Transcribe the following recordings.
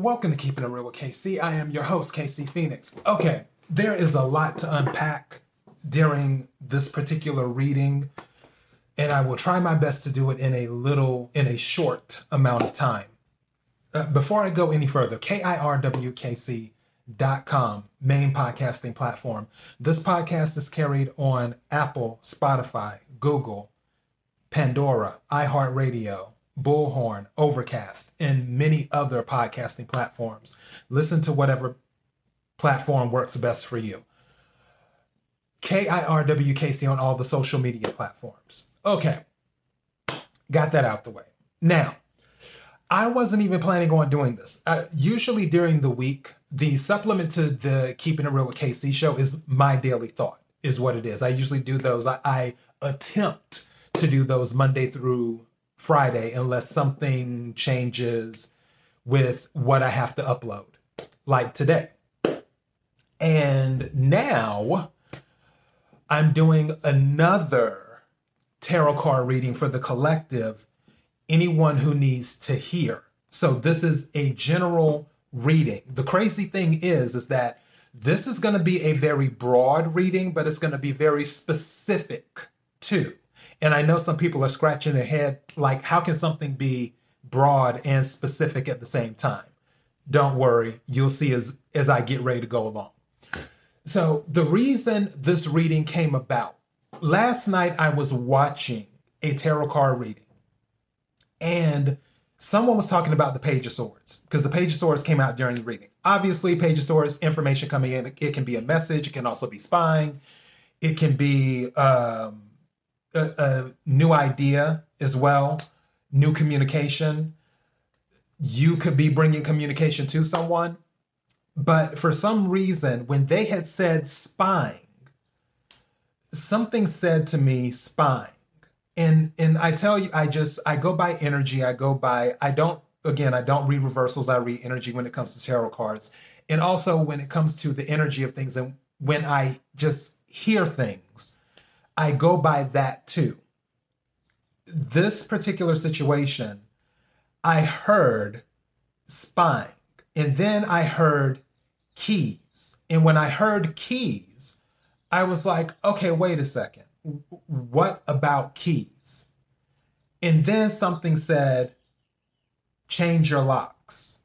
welcome to Keeping It Real with KC. I am your host, KC Phoenix. Okay, there is a lot to unpack during this particular reading, and I will try my best to do it in a little, in a short amount of time. Uh, before I go any further, KIRWKC.com, main podcasting platform. This podcast is carried on Apple, Spotify, Google, Pandora, iHeartRadio, Bullhorn, Overcast, and many other podcasting platforms. Listen to whatever platform works best for you. KIRWKC on all the social media platforms. Okay, got that out the way. Now, I wasn't even planning on doing this. Usually during the week, the supplement to the Keeping It Real with KC show is my daily thought, is what it is. I usually do those. I, I attempt to do those Monday through Friday unless something changes with what I have to upload, like today. And now I'm doing another tarot card reading for the collective, anyone who needs to hear. So this is a general reading. The crazy thing is, is that this is going to be a very broad reading, but it's going to be very specific too. And I know some people are scratching their head like, how can something be broad and specific at the same time? Don't worry, you'll see as, as I get ready to go along. So, the reason this reading came about last night, I was watching a tarot card reading, and someone was talking about the Page of Swords because the Page of Swords came out during the reading. Obviously, Page of Swords information coming in, it can be a message, it can also be spying, it can be um, a, a new idea as well, new communication. You could be bringing communication to someone. But for some reason, when they had said spying, something said to me spying. And and I tell you, I just I go by energy. I go by I don't again, I don't read reversals, I read energy when it comes to tarot cards. And also when it comes to the energy of things and when I just hear things, I go by that too. This particular situation, I heard spying, and then I heard keys. And when I heard keys, I was like, okay, wait a second. What about keys? And then something said, change your locks,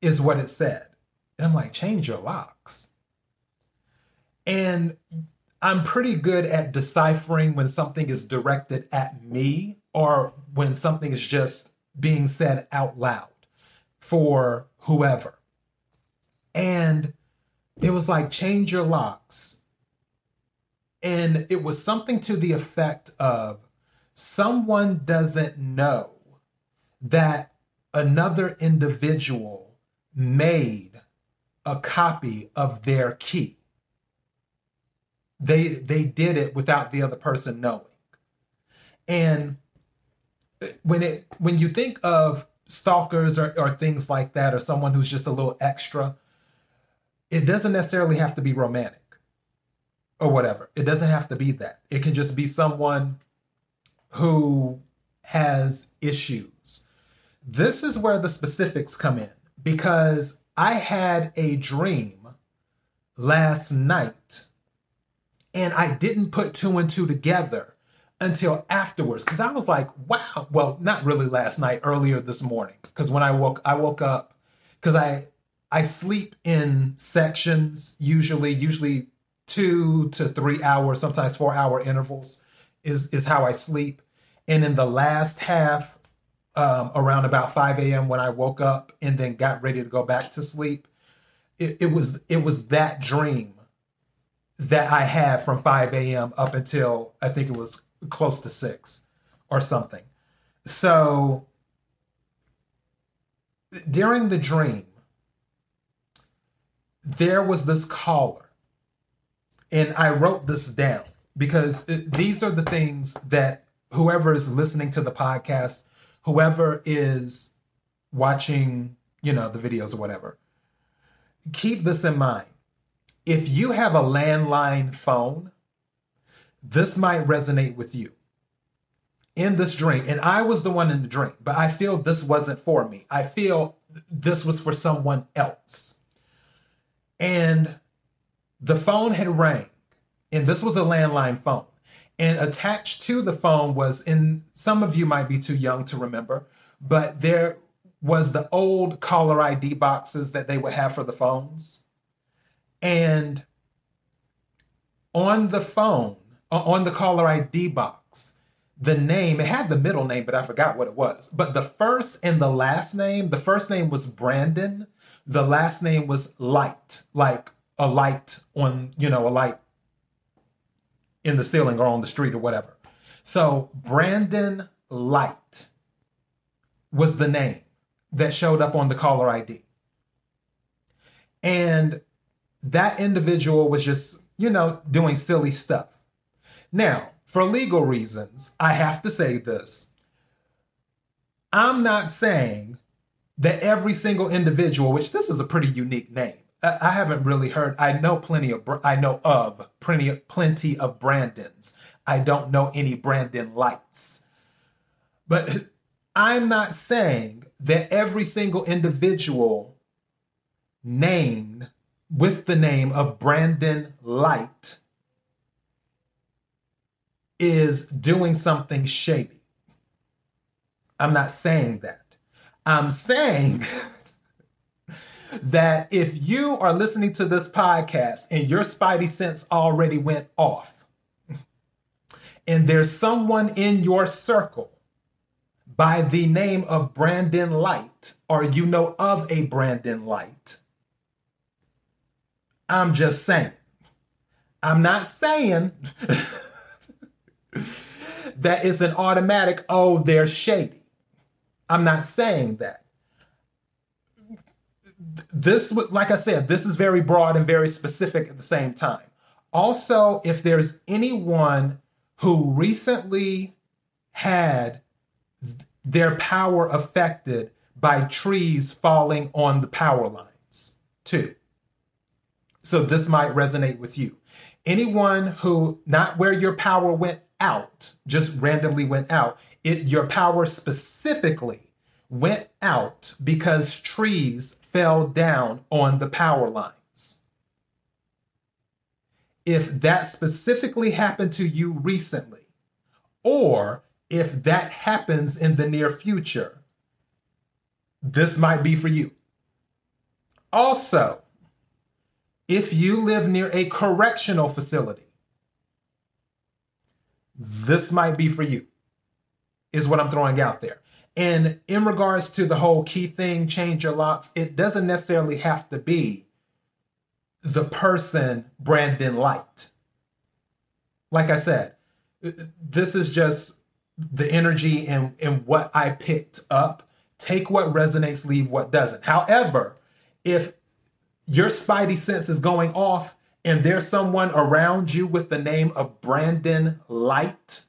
is what it said. And I'm like, change your locks. And I'm pretty good at deciphering when something is directed at me or when something is just being said out loud for whoever. And it was like, change your locks. And it was something to the effect of someone doesn't know that another individual made a copy of their key they they did it without the other person knowing. And when it when you think of stalkers or, or things like that, or someone who's just a little extra, it doesn't necessarily have to be romantic or whatever. It doesn't have to be that. It can just be someone who has issues. This is where the specifics come in because I had a dream last night and I didn't put two and two together until afterwards because I was like, wow. Well, not really last night, earlier this morning. Because when I woke, I woke up because I I sleep in sections usually, usually two to three hours, sometimes four hour intervals is is how I sleep. And in the last half, um, around about 5 a.m. when I woke up and then got ready to go back to sleep, it, it was it was that dream that I had from 5 a.m. up until I think it was close to 6 or something. So during the dream, there was this caller, and I wrote this down because these are the things that whoever is listening to the podcast, whoever is watching, you know, the videos or whatever, keep this in mind if you have a landline phone, this might resonate with you in this dream. And I was the one in the dream, but I feel this wasn't for me. I feel this was for someone else. And the phone had rang, and this was a landline phone. And attached to the phone was, and some of you might be too young to remember, but there was the old caller ID boxes that they would have for the phones. And on the phone, uh, on the caller ID box, the name, it had the middle name, but I forgot what it was. But the first and the last name, the first name was Brandon. The last name was Light, like a light on, you know, a light in the ceiling or on the street or whatever. So Brandon Light was the name that showed up on the caller ID. And that individual was just, you know, doing silly stuff. Now, for legal reasons, I have to say this. I'm not saying that every single individual, which this is a pretty unique name, I haven't really heard. I know plenty of. I know of plenty plenty of Brandons. I don't know any Brandon lights, but I'm not saying that every single individual named with the name of Brandon Light is doing something shady. I'm not saying that. I'm saying that if you are listening to this podcast and your spidey sense already went off, and there's someone in your circle by the name of Brandon Light, or you know of a Brandon Light, I'm just saying. I'm not saying that it's an automatic, oh, they're shady. I'm not saying that. This, like I said, this is very broad and very specific at the same time. Also, if there's anyone who recently had their power affected by trees falling on the power lines, too. So this might resonate with you. Anyone who, not where your power went out, just randomly went out, it, your power specifically went out because trees fell down on the power lines. If that specifically happened to you recently, or if that happens in the near future, this might be for you. Also, if you live near a correctional facility, this might be for you, is what I'm throwing out there. And in regards to the whole key thing, change your locks, it doesn't necessarily have to be the person Brandon Light. Like I said, this is just the energy and, and what I picked up. Take what resonates, leave what doesn't. However, if your spidey sense is going off and there's someone around you with the name of Brandon Light,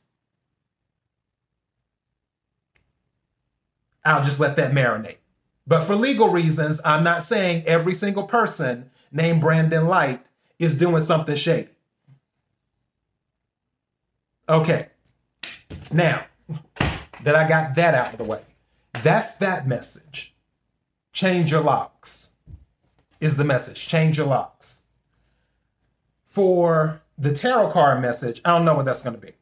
I'll just let that marinate. But for legal reasons, I'm not saying every single person named Brandon Light is doing something shady. Okay. Now that I got that out of the way, that's that message. Change your locks is the message. Change your locks. For the tarot card message, I don't know what that's going to be.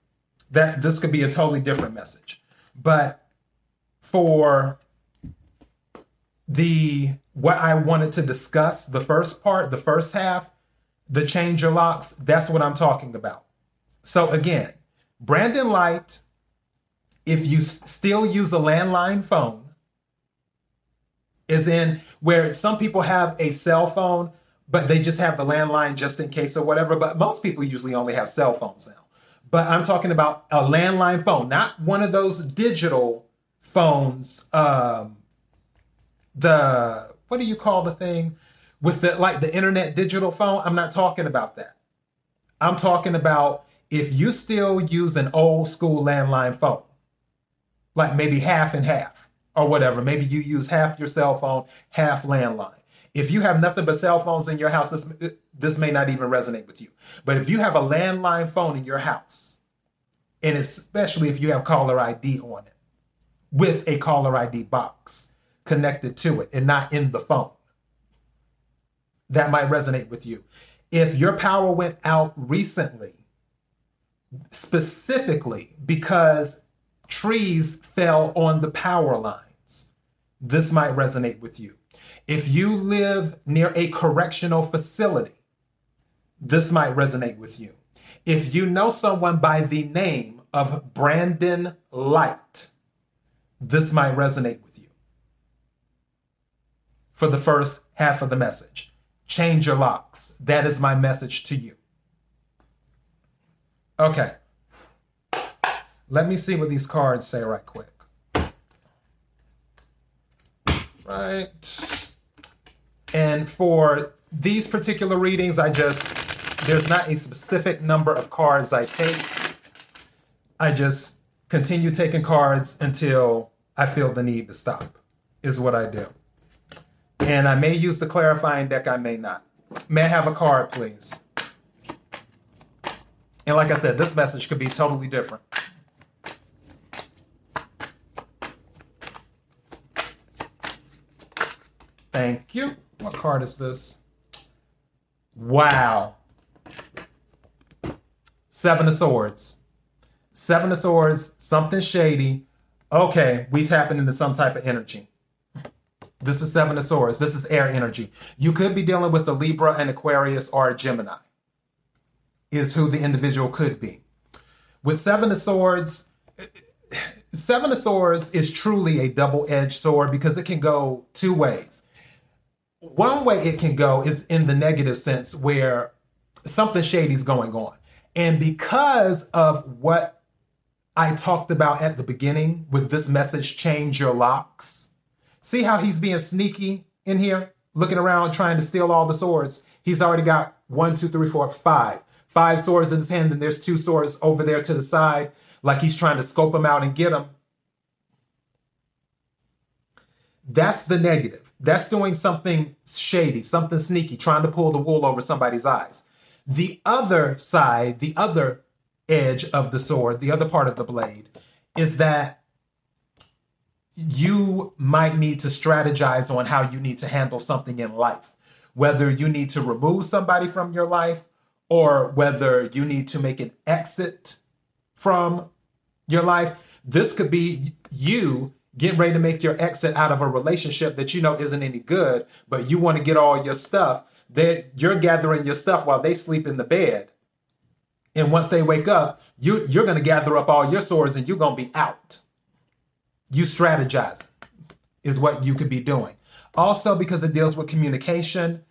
That this could be a totally different message. But for the what I wanted to discuss, the first part, the first half, the change your locks, that's what I'm talking about. So again, Brandon Light, if you still use a landline phone, is in where some people have a cell phone, but they just have the landline just in case or whatever. But most people usually only have cell phones now. But I'm talking about a landline phone, not one of those digital phones. Um, the what do you call the thing with the like the internet digital phone? I'm not talking about that. I'm talking about if you still use an old school landline phone, like maybe half and half or whatever. Maybe you use half your cell phone, half landline. If you have nothing but cell phones in your house, this, this may not even resonate with you. But if you have a landline phone in your house, and especially if you have caller ID on it with a caller ID box, connected to it and not in the phone. That might resonate with you. If your power went out recently, specifically because trees fell on the power lines, this might resonate with you. If you live near a correctional facility, this might resonate with you. If you know someone by the name of Brandon Light, this might resonate with you. For the first half of the message, change your locks. That is my message to you. Okay. Let me see what these cards say right quick. Right. And for these particular readings, I just, there's not a specific number of cards I take. I just continue taking cards until I feel the need to stop, is what I do. And I may use the clarifying deck, I may not. May I have a card, please? And like I said, this message could be totally different. Thank you. What card is this? Wow. Seven of Swords. Seven of Swords, something shady. Okay, we tapping into some type of energy. This is Seven of Swords. This is air energy. You could be dealing with a Libra, an Aquarius, or a Gemini, is who the individual could be. With Seven of Swords, Seven of Swords is truly a double edged sword because it can go two ways. One way it can go is in the negative sense where something shady is going on. And because of what I talked about at the beginning with this message, change your locks. See how he's being sneaky in here, looking around, trying to steal all the swords. He's already got one, two, three, four, five. Five swords in his hand, and there's two swords over there to the side, like he's trying to scope them out and get them. That's the negative. That's doing something shady, something sneaky, trying to pull the wool over somebody's eyes. The other side, the other edge of the sword, the other part of the blade, is that you might need to strategize on how you need to handle something in life. Whether you need to remove somebody from your life or whether you need to make an exit from your life. This could be you getting ready to make your exit out of a relationship that you know isn't any good, but you want to get all your stuff. That you're gathering your stuff while they sleep in the bed. And once they wake up, you, you're going to gather up all your swords and you're going to be out. You strategize is what you could be doing. Also, because it deals with communication,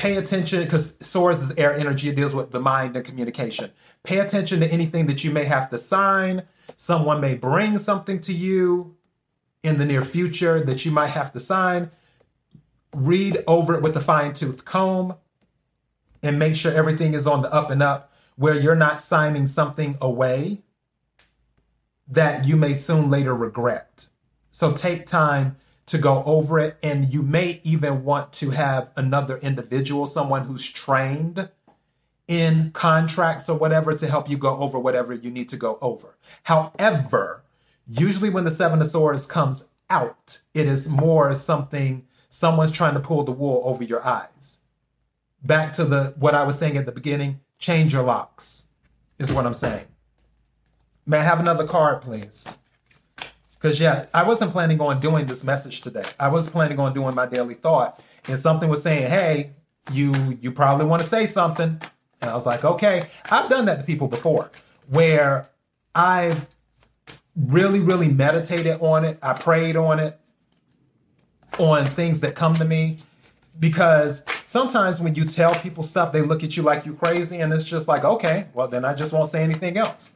pay attention because swords is air energy. It deals with the mind and communication. Pay attention to anything that you may have to sign. Someone may bring something to you in the near future that you might have to sign. Read over it with a fine tooth comb and make sure everything is on the up and up where you're not signing something away that you may soon later regret. So take time to go over it. And you may even want to have another individual, someone who's trained in contracts or whatever to help you go over whatever you need to go over. However, usually when the Seven of Swords comes out, it is more something someone's trying to pull the wool over your eyes. Back to the what I was saying at the beginning, change your locks is what I'm saying. May I have another card, please? Because, yeah, I wasn't planning on doing this message today. I was planning on doing my daily thought. And something was saying, hey, you you probably want to say something. And I was like, okay. I've done that to people before where I've really, really meditated on it. I prayed on it, on things that come to me. Because sometimes when you tell people stuff, they look at you like you're crazy. And it's just like, okay, well, then I just won't say anything else.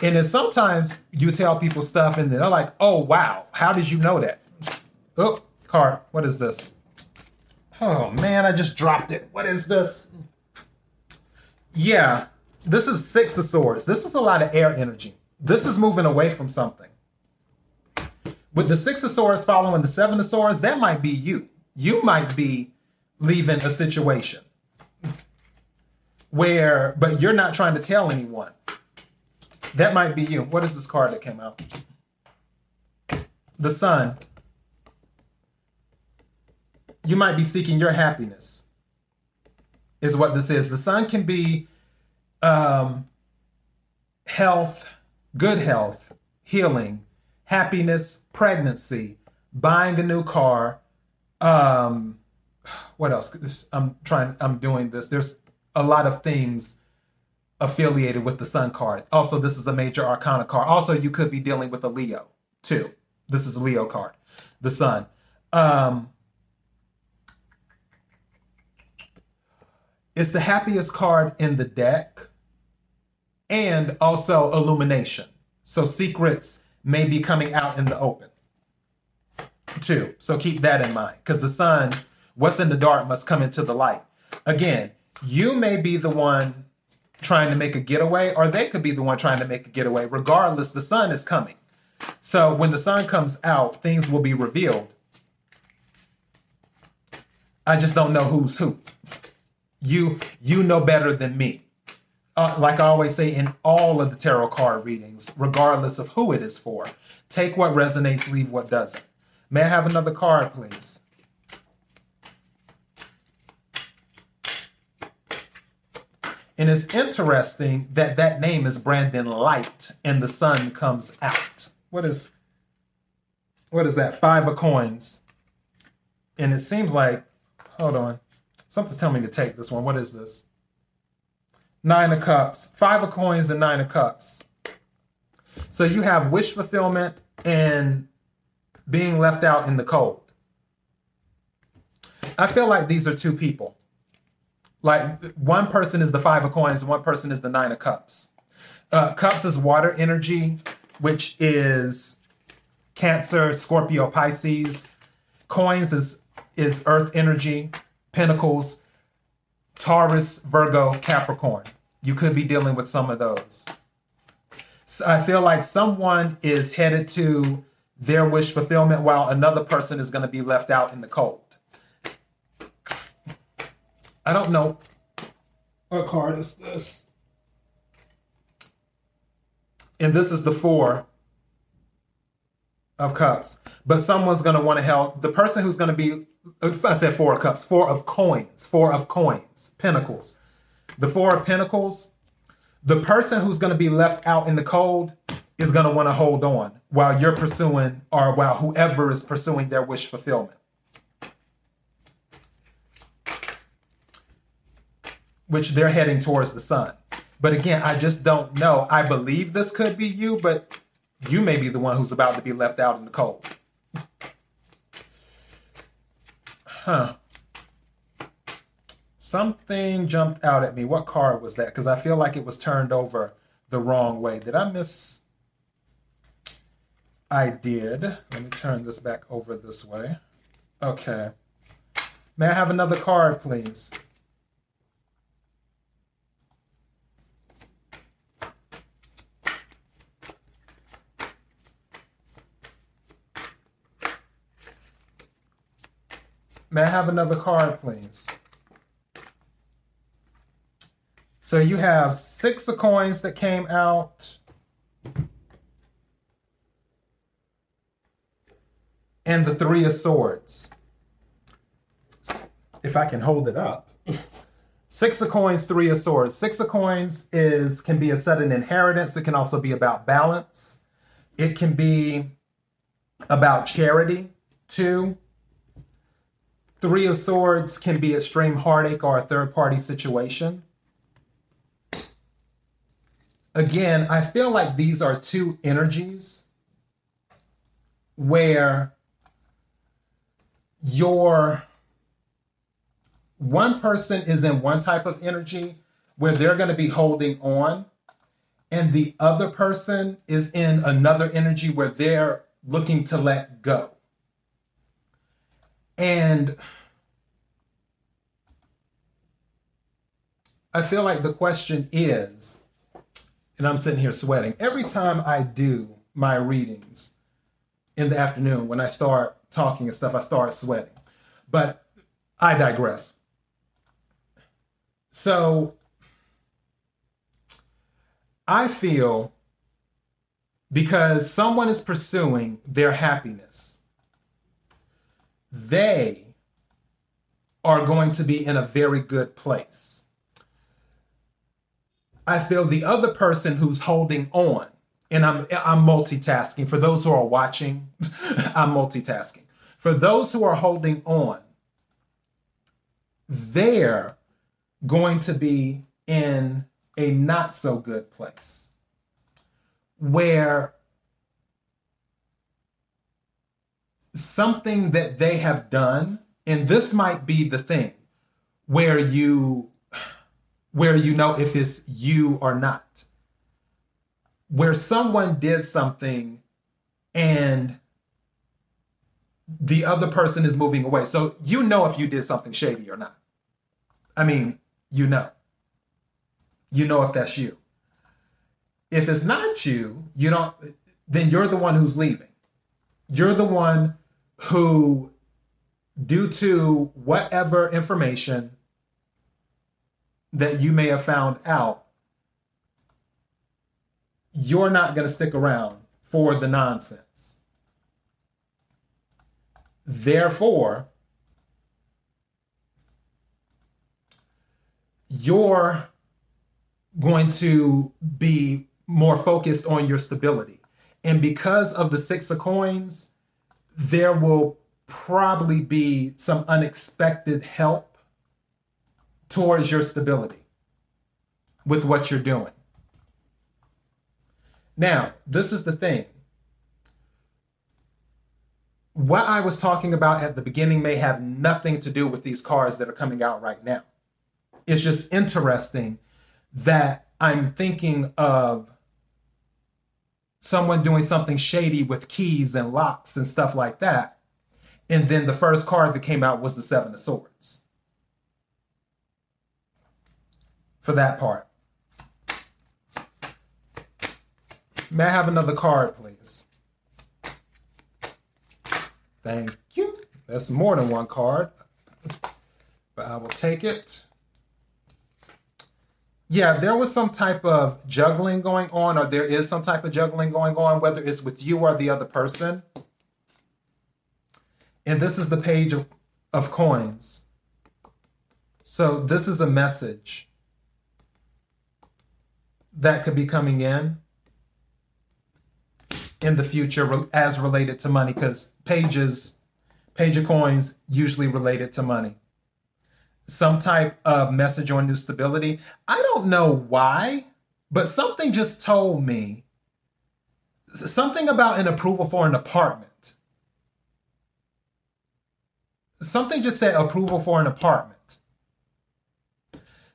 And then sometimes you tell people stuff and they're like, oh, wow, how did you know that? Oh, card, what is this? Oh, man, I just dropped it. What is this? Yeah, this is Six of Swords. This is a lot of air energy. This is moving away from something. With the Six of Swords following the Seven of Swords, that might be you. You might be leaving a situation where, but you're not trying to tell anyone. That might be you. What is this card that came out? The sun. you might be seeking your happiness, is what this is. The sun can be um, health, good health, healing, happiness, pregnancy, buying a new car. Um, what else? I'm trying, I'm doing this. There's a lot of things affiliated with the sun card. Also, this is a major arcana card. Also, you could be dealing with a Leo too. This is a Leo card, the sun. Um, it's the happiest card in the deck and also illumination. So secrets may be coming out in the open too. So keep that in mind because the sun, what's in the dark must come into the light. Again, you may be the one trying to make a getaway, or they could be the one trying to make a getaway. Regardless, the sun is coming. So when the sun comes out, things will be revealed. I just don't know who's who. You you know better than me. Uh, like I always say in all of the tarot card readings, regardless of who it is for, take what resonates, leave what doesn't. May I have another card, please? And it's interesting that that name is Brandon Light and the sun comes out. What is what is that? Five of coins. And it seems like, hold on. Something's telling me to take this one. What is this? Nine of cups. Five of coins and nine of cups. So you have wish fulfillment and being left out in the cold. I feel like these are two people. Like one person is the five of coins, one person is the nine of cups. Uh, cups is water energy, which is Cancer, Scorpio, Pisces. Coins is is earth energy, Pentacles, Taurus, Virgo, Capricorn. You could be dealing with some of those. So I feel like someone is headed to their wish fulfillment while another person is going to be left out in the cold. I don't know. What card is this? And this is the four of cups. But someone's going to want to help. The person who's going to be, I said four of cups, four of coins, four of coins, pentacles. The four of pentacles, the person who's going to be left out in the cold is going to want to hold on while you're pursuing or while whoever is pursuing their wish fulfillment. Which they're heading towards the sun. But again, I just don't know. I believe this could be you, but you may be the one who's about to be left out in the cold. Huh. Something jumped out at me. What card was that? Because I feel like it was turned over the wrong way. Did I miss I did. Let me turn this back over this way. Okay. May I have another card, please? May I have another card, please? So you have six of coins that came out. and the Three of Swords. If I can hold it up. Six of coins, three of swords. Six of coins is can be a sudden inheritance. It can also be about balance. It can be about charity too. Three of swords can be extreme heartache or a third party situation. Again, I feel like these are two energies where your one person is in one type of energy where they're going to be holding on and the other person is in another energy where they're looking to let go and i feel like the question is and i'm sitting here sweating every time i do my readings in the afternoon when i start talking and stuff, I start sweating. But I digress. So I feel because someone is pursuing their happiness, they are going to be in a very good place. I feel the other person who's holding on, and I'm I'm multitasking. For those who are watching, I'm multitasking. For those who are holding on, they're going to be in a not so good place where something that they have done and this might be the thing where you where you know if it's you or not. Where someone did something and the other person is moving away. So you know if you did something shady or not. I mean you know. You know if that's you. If it's not you you don't then you're the one who's leaving. You're the one who due to whatever information that you may have found out, you're not going to stick around for the nonsense. Therefore, you're going to be more focused on your stability. And because of the six of coins, there will probably be some unexpected help towards your stability with what you're doing. Now, this is the thing. What I was talking about at the beginning may have nothing to do with these cards that are coming out right now. It's just interesting that I'm thinking of someone doing something shady with keys and locks and stuff like that and then the first card that came out was the Seven of Swords. For that part. May I have another card, please? Thank you. That's more than one card, but I will take it. Yeah, there was some type of juggling going on, or there is some type of juggling going on, whether it's with you or the other person. And this is the page of, of coins. So this is a message that could be coming in in the future as related to money because pages page of coins usually related to money some type of message on new stability i don't know why but something just told me something about an approval for an apartment something just said approval for an apartment.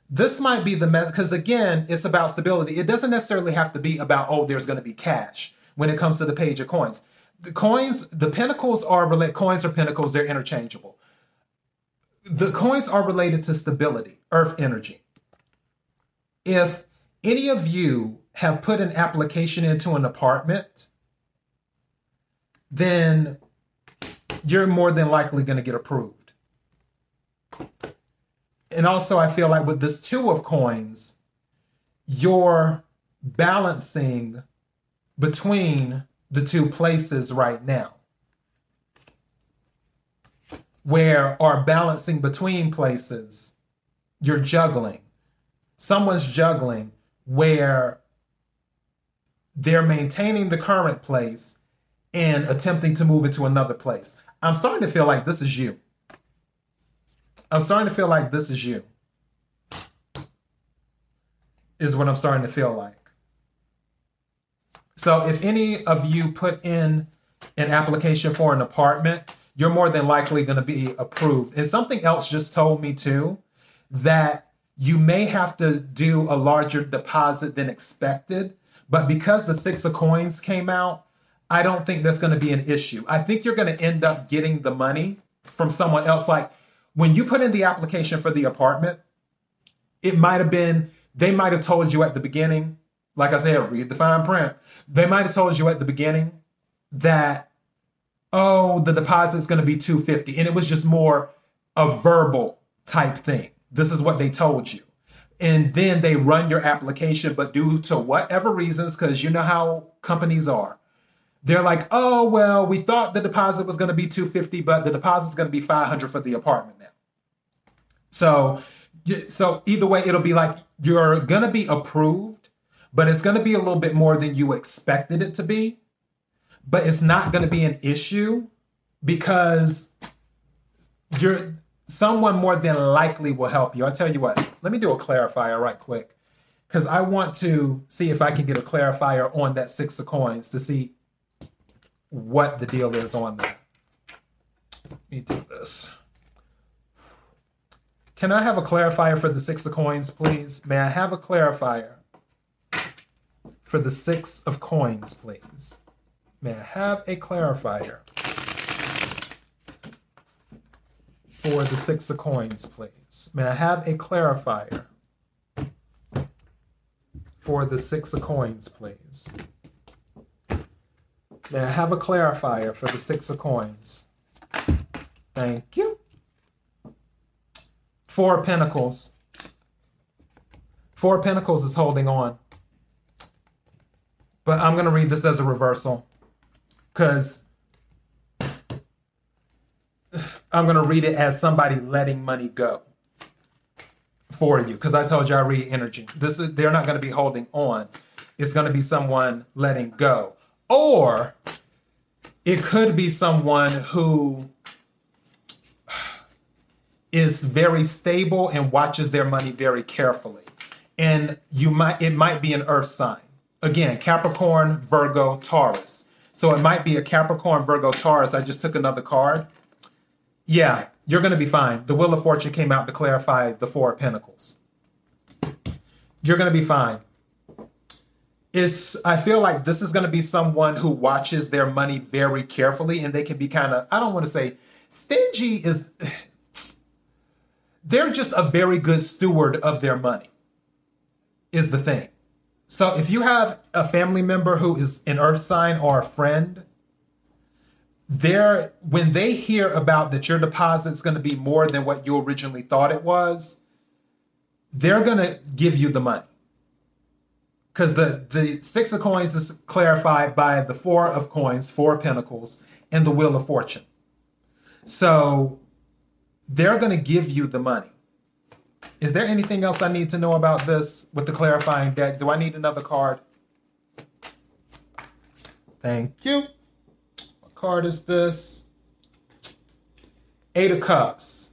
This might be the method because again, it's about stability. It doesn't necessarily have to be about oh, there's going to be cash when it comes to the page of coins. The coins, the pentacles are. Coins or pentacles, they're interchangeable. The coins are related to stability, earth energy. If any of you have put an application into an apartment, then you're more than likely going to get approved. And also, I feel like with this two of coins, you're balancing between the two places right now. Where are balancing between places, you're juggling. Someone's juggling where they're maintaining the current place and attempting to move into another place. I'm starting to feel like this is you. I'm starting to feel like this is you. Is what I'm starting to feel like. So if any of you put in an application for an apartment, you're more than likely going to be approved. And something else just told me too that you may have to do a larger deposit than expected. But because the six of coins came out, I don't think that's going to be an issue. I think you're going to end up getting the money from someone else. Like when you put in the application for the apartment, it might have been, they might have told you at the beginning, like I said, read the fine print. They might have told you at the beginning that, oh, the deposit is going to be 250. And it was just more a verbal type thing. This is what they told you. And then they run your application, but due to whatever reasons, because you know how companies are, they're like, oh well, we thought the deposit was going to be 250, but the deposit is going to be 500 for the apartment now. So, so either way, it'll be like you're gonna be approved, but it's gonna be a little bit more than you expected it to be. But it's not gonna be an issue because you're someone more than likely will help you. I'll tell you what, let me do a clarifier right quick. Because I want to see if I can get a clarifier on that six of coins to see what the deal is on that. Let me do this. Can I have a clarifier for the six of coins, please? May I have a clarifier for the six of coins, please? May I have a clarifier for the six of coins, please? May I have a clarifier for the six of coins, please? May I have a clarifier for the six of coins? Thank you. Four Pentacles. Four Pentacles is holding on. But I'm going to read this as a reversal because I'm going to read it as somebody letting money go for you because I told you I read energy. This is, they're not going to be holding on. It's going to be someone letting go. Or it could be someone who is very stable and watches their money very carefully. And you might it might be an earth sign. Again, Capricorn, Virgo, Taurus. So it might be a Capricorn, Virgo, Taurus. I just took another card. Yeah, you're going to be fine. The Wheel of Fortune came out to clarify the Four of Pentacles. You're going to be fine. It's, I feel like this is going to be someone who watches their money very carefully and they can be kind of, I don't want to say stingy is, they're just a very good steward of their money, is the thing. So if you have a family member who is an earth sign or a friend, they're when they hear about that your deposit's going to be more than what you originally thought it was, they're going to give you the money. Because the, the six of coins is clarified by the four of coins, four of pentacles, and the wheel of fortune. So they're going to give you the money. Is there anything else I need to know about this with the clarifying deck? Do I need another card? Thank you. What card is this? Eight of Cups.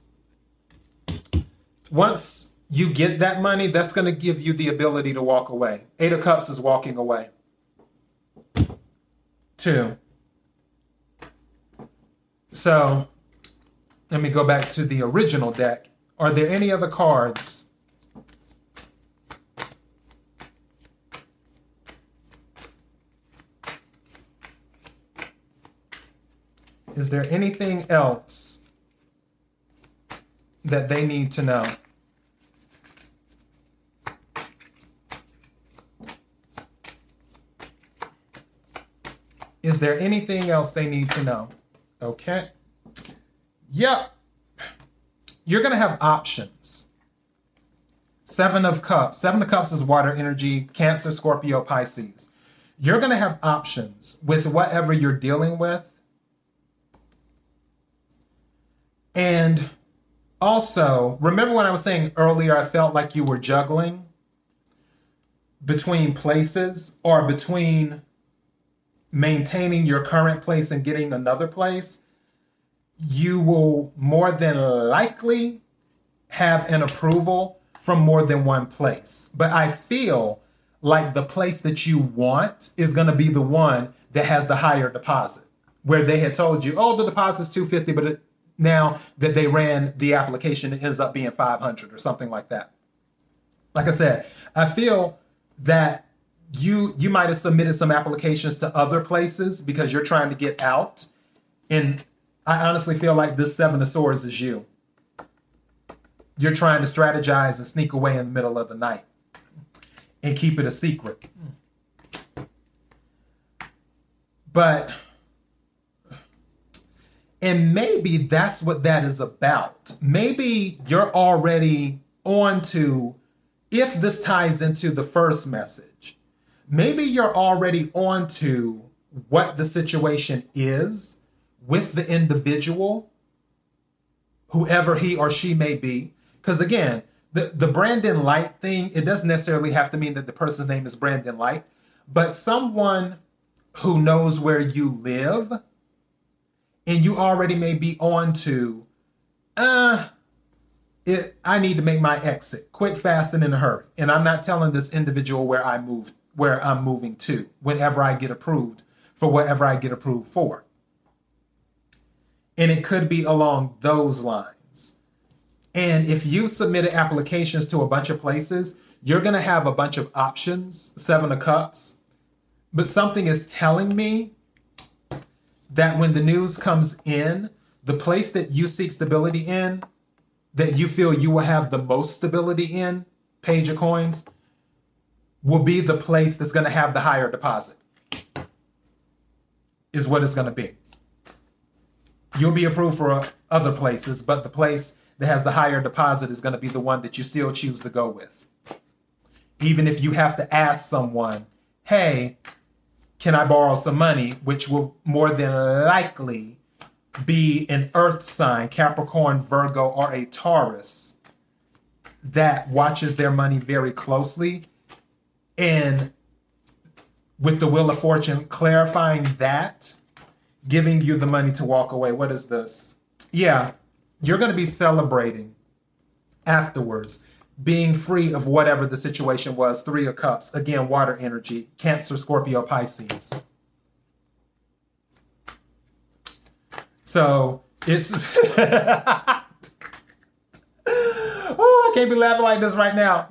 Once you get that money, that's going to give you the ability to walk away. Eight of Cups is walking away. Two. So let me go back to the original deck. Are there any other cards? Is there anything else that they need to know? Is there anything else they need to know? Okay. Yep. You're going to have options. Seven of Cups. Seven of Cups is water energy, Cancer, Scorpio, Pisces. You're going to have options with whatever you're dealing with. And also, remember when I was saying earlier, I felt like you were juggling between places or between maintaining your current place and getting another place? You will more than likely have an approval from more than one place. But I feel like the place that you want is going to be the one that has the higher deposit, where they had told you, oh, the deposit's 250, but it, now that they ran the application, it ends up being 500 or something like that. Like I said, I feel that you you might have submitted some applications to other places because you're trying to get out and I honestly feel like this Seven of Swords is you. You're trying to strategize and sneak away in the middle of the night and keep it a secret. But, and maybe that's what that is about. Maybe you're already on to, if this ties into the first message, maybe you're already on to what the situation is with the individual, whoever he or she may be, Because again, the, the Brandon Light thing, it doesn't necessarily have to mean that the person's name is Brandon Light, but someone who knows where you live and you already may be on to, uh, it, I need to make my exit quick, fast, and in a hurry. And I'm not telling this individual where I move, where I'm moving to whenever I get approved for whatever I get approved for. And it could be along those lines. And if you submitted applications to a bunch of places, you're going to have a bunch of options, seven of cups. But something is telling me that when the news comes in, the place that you seek stability in, that you feel you will have the most stability in, page of coins, will be the place that's going to have the higher deposit. Is what it's going to be. You'll be approved for uh, other places, but the place that has the higher deposit is going to be the one that you still choose to go with. Even if you have to ask someone, hey, can I borrow some money? Which will more than likely be an earth sign, Capricorn, Virgo, or a Taurus that watches their money very closely. And with the Wheel of Fortune clarifying that, giving you the money to walk away. What is this? Yeah, you're going to be celebrating afterwards, being free of whatever the situation was. Three of Cups, again, water energy, Cancer, Scorpio, Pisces. So it's. oh, I can't be laughing like this right now.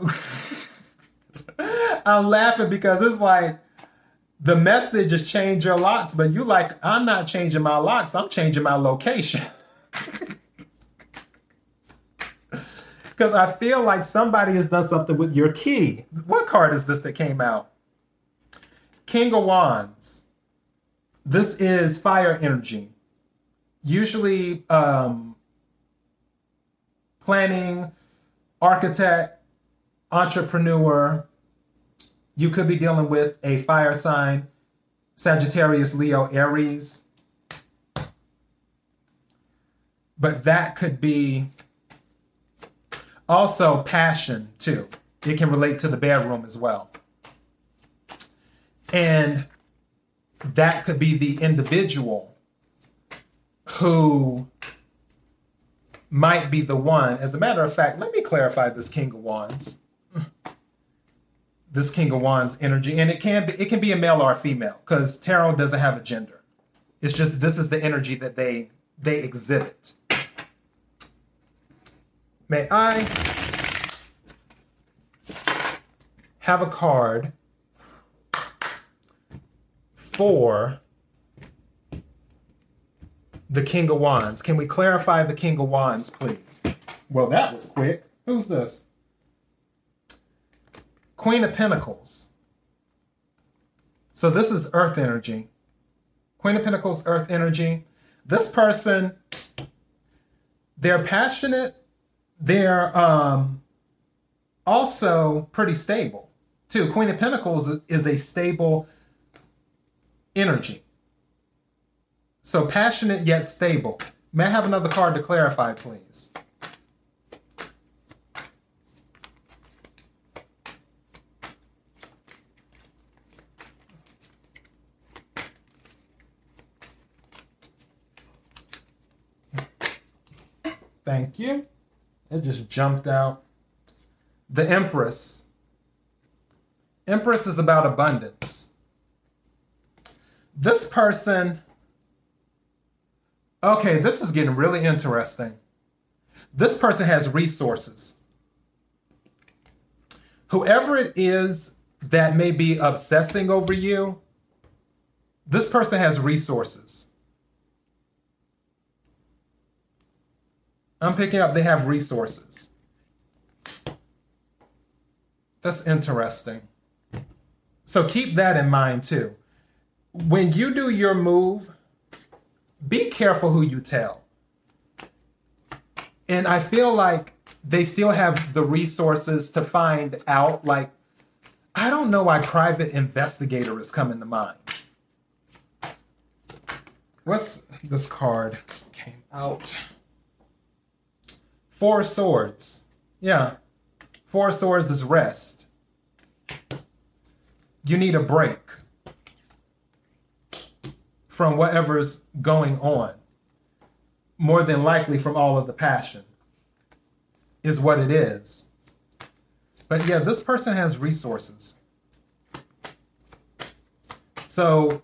I'm laughing because it's like the message is change your locks, but you like, I'm not changing my locks, I'm changing my location. Because I feel like somebody has done something with your key. What card is this that came out? King of Wands. This is fire energy. Usually, um, planning, architect, entrepreneur, you could be dealing with a fire sign, Sagittarius, Leo, Aries. But that could be also passion, too. It can relate to the bedroom as well. And that could be the individual who might be the one. As a matter of fact, let me clarify this King of Wands this King of Wands energy, and it can be, it can be a male or a female because tarot doesn't have a gender. It's just this is the energy that they they exhibit. May I have a card for the King of Wands? Can we clarify the King of Wands, please? Well, that was quick. Who's this? Queen of Pentacles. So this is earth energy. Queen of Pentacles, earth energy. This person, they're passionate. They're um, also pretty stable, too. Queen of Pentacles is a stable energy. So passionate yet stable. May I have another card to clarify, please? Thank you. It just jumped out. The Empress. Empress is about abundance. This person, okay, this is getting really interesting. This person has resources. Whoever it is that may be obsessing over you, this person has resources. I'm picking up they have resources. That's interesting. So keep that in mind too. When you do your move, be careful who you tell. And I feel like they still have the resources to find out. Like, I don't know why private investigator is coming to mind. What's this card came out? Four Swords. Yeah. Four Swords is rest. You need a break from whatever's going on. More than likely from all of the passion, is what it is. But yeah, this person has resources. So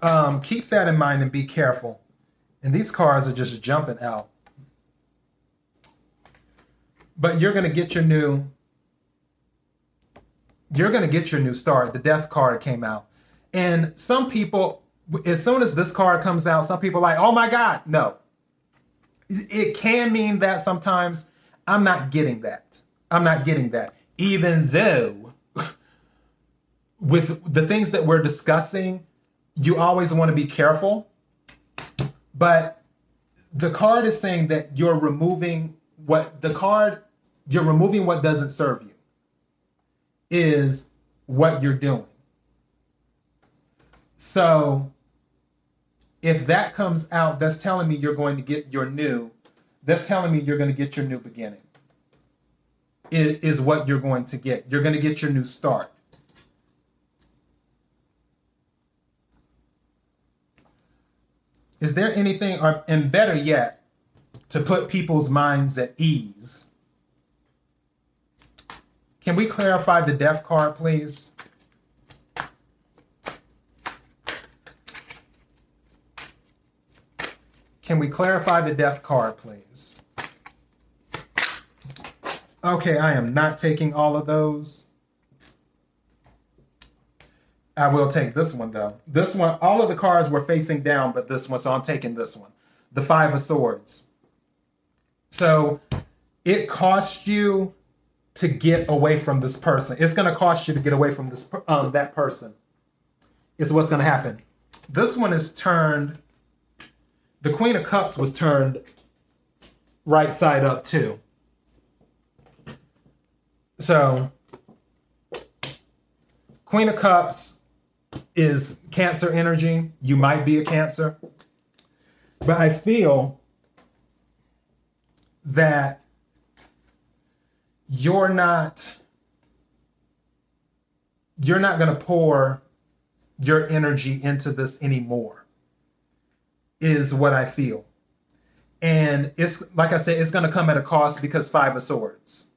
um, keep that in mind and be careful. And these cars are just jumping out. But you're to get your new you're to get your new start. The death card came out. And some people as soon as this card comes out, some people like, "Oh my god, no." It can mean that sometimes. I'm not getting that. I'm not getting that. Even though with the things that we're discussing, you always want to be careful. But the card is saying that you're removing what the card, you're removing what doesn't serve you, is what you're doing. So if that comes out, that's telling me you're going to get your new, that's telling me you're going to get your new beginning, is, is what you're going to get. You're going to get your new start. Is there anything, or, and better yet, to put people's minds at ease? Can we clarify the death card, please? Can we clarify the death card, please? Okay, I am not taking all of those. I will take this one though. This one, all of the cards were facing down, but this one, so I'm taking this one. The Five of Swords. So it costs you to get away from this person. It's going to cost you to get away from this um, that person. Is what's going to happen. This one is turned. The Queen of Cups was turned right side up too. So Queen of Cups is cancer energy. You might be a cancer. But I feel that you're not you're not going to pour your energy into this anymore is what i feel and it's like i said it's going to come at a cost because five of swords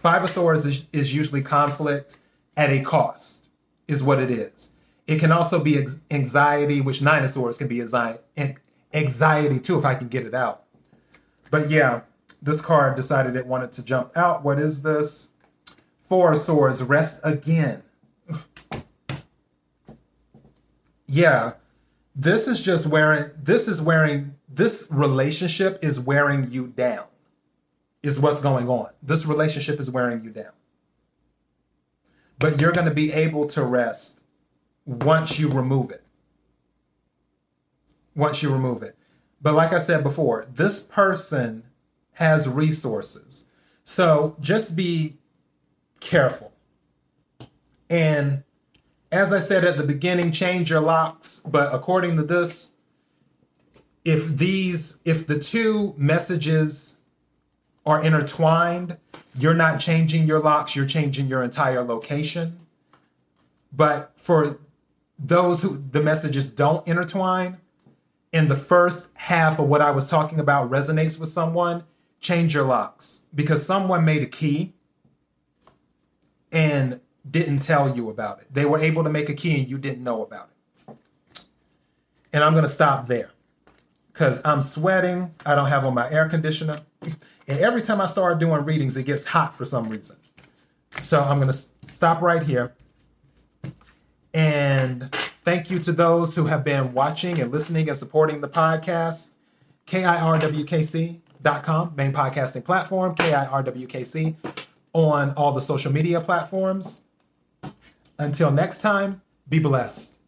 five of swords is, is usually conflict at a cost is what it is. It can also be anxiety, which nine of swords can be anxiety too, if I can get it out. But yeah, this card decided it wanted to jump out. What is this? Four of swords, rest again. yeah, this is just wearing, this is wearing, this relationship is wearing you down, is what's going on. This relationship is wearing you down but you're going to be able to rest once you remove it. Once you remove it. But like I said before, this person has resources. So just be careful. And as I said at the beginning, change your locks. But according to this, if these, if the two messages are intertwined, you're not changing your locks, you're changing your entire location. But for those who the messages don't intertwine, in the first half of what I was talking about resonates with someone, change your locks because someone made a key and didn't tell you about it. They were able to make a key and you didn't know about it. And I'm going to stop there because I'm sweating. I don't have on my air conditioner. And every time I start doing readings, it gets hot for some reason. So I'm going to stop right here. And thank you to those who have been watching and listening and supporting the podcast. KIRWKC.com, main podcasting platform, KIRWKC on all the social media platforms. Until next time, be blessed.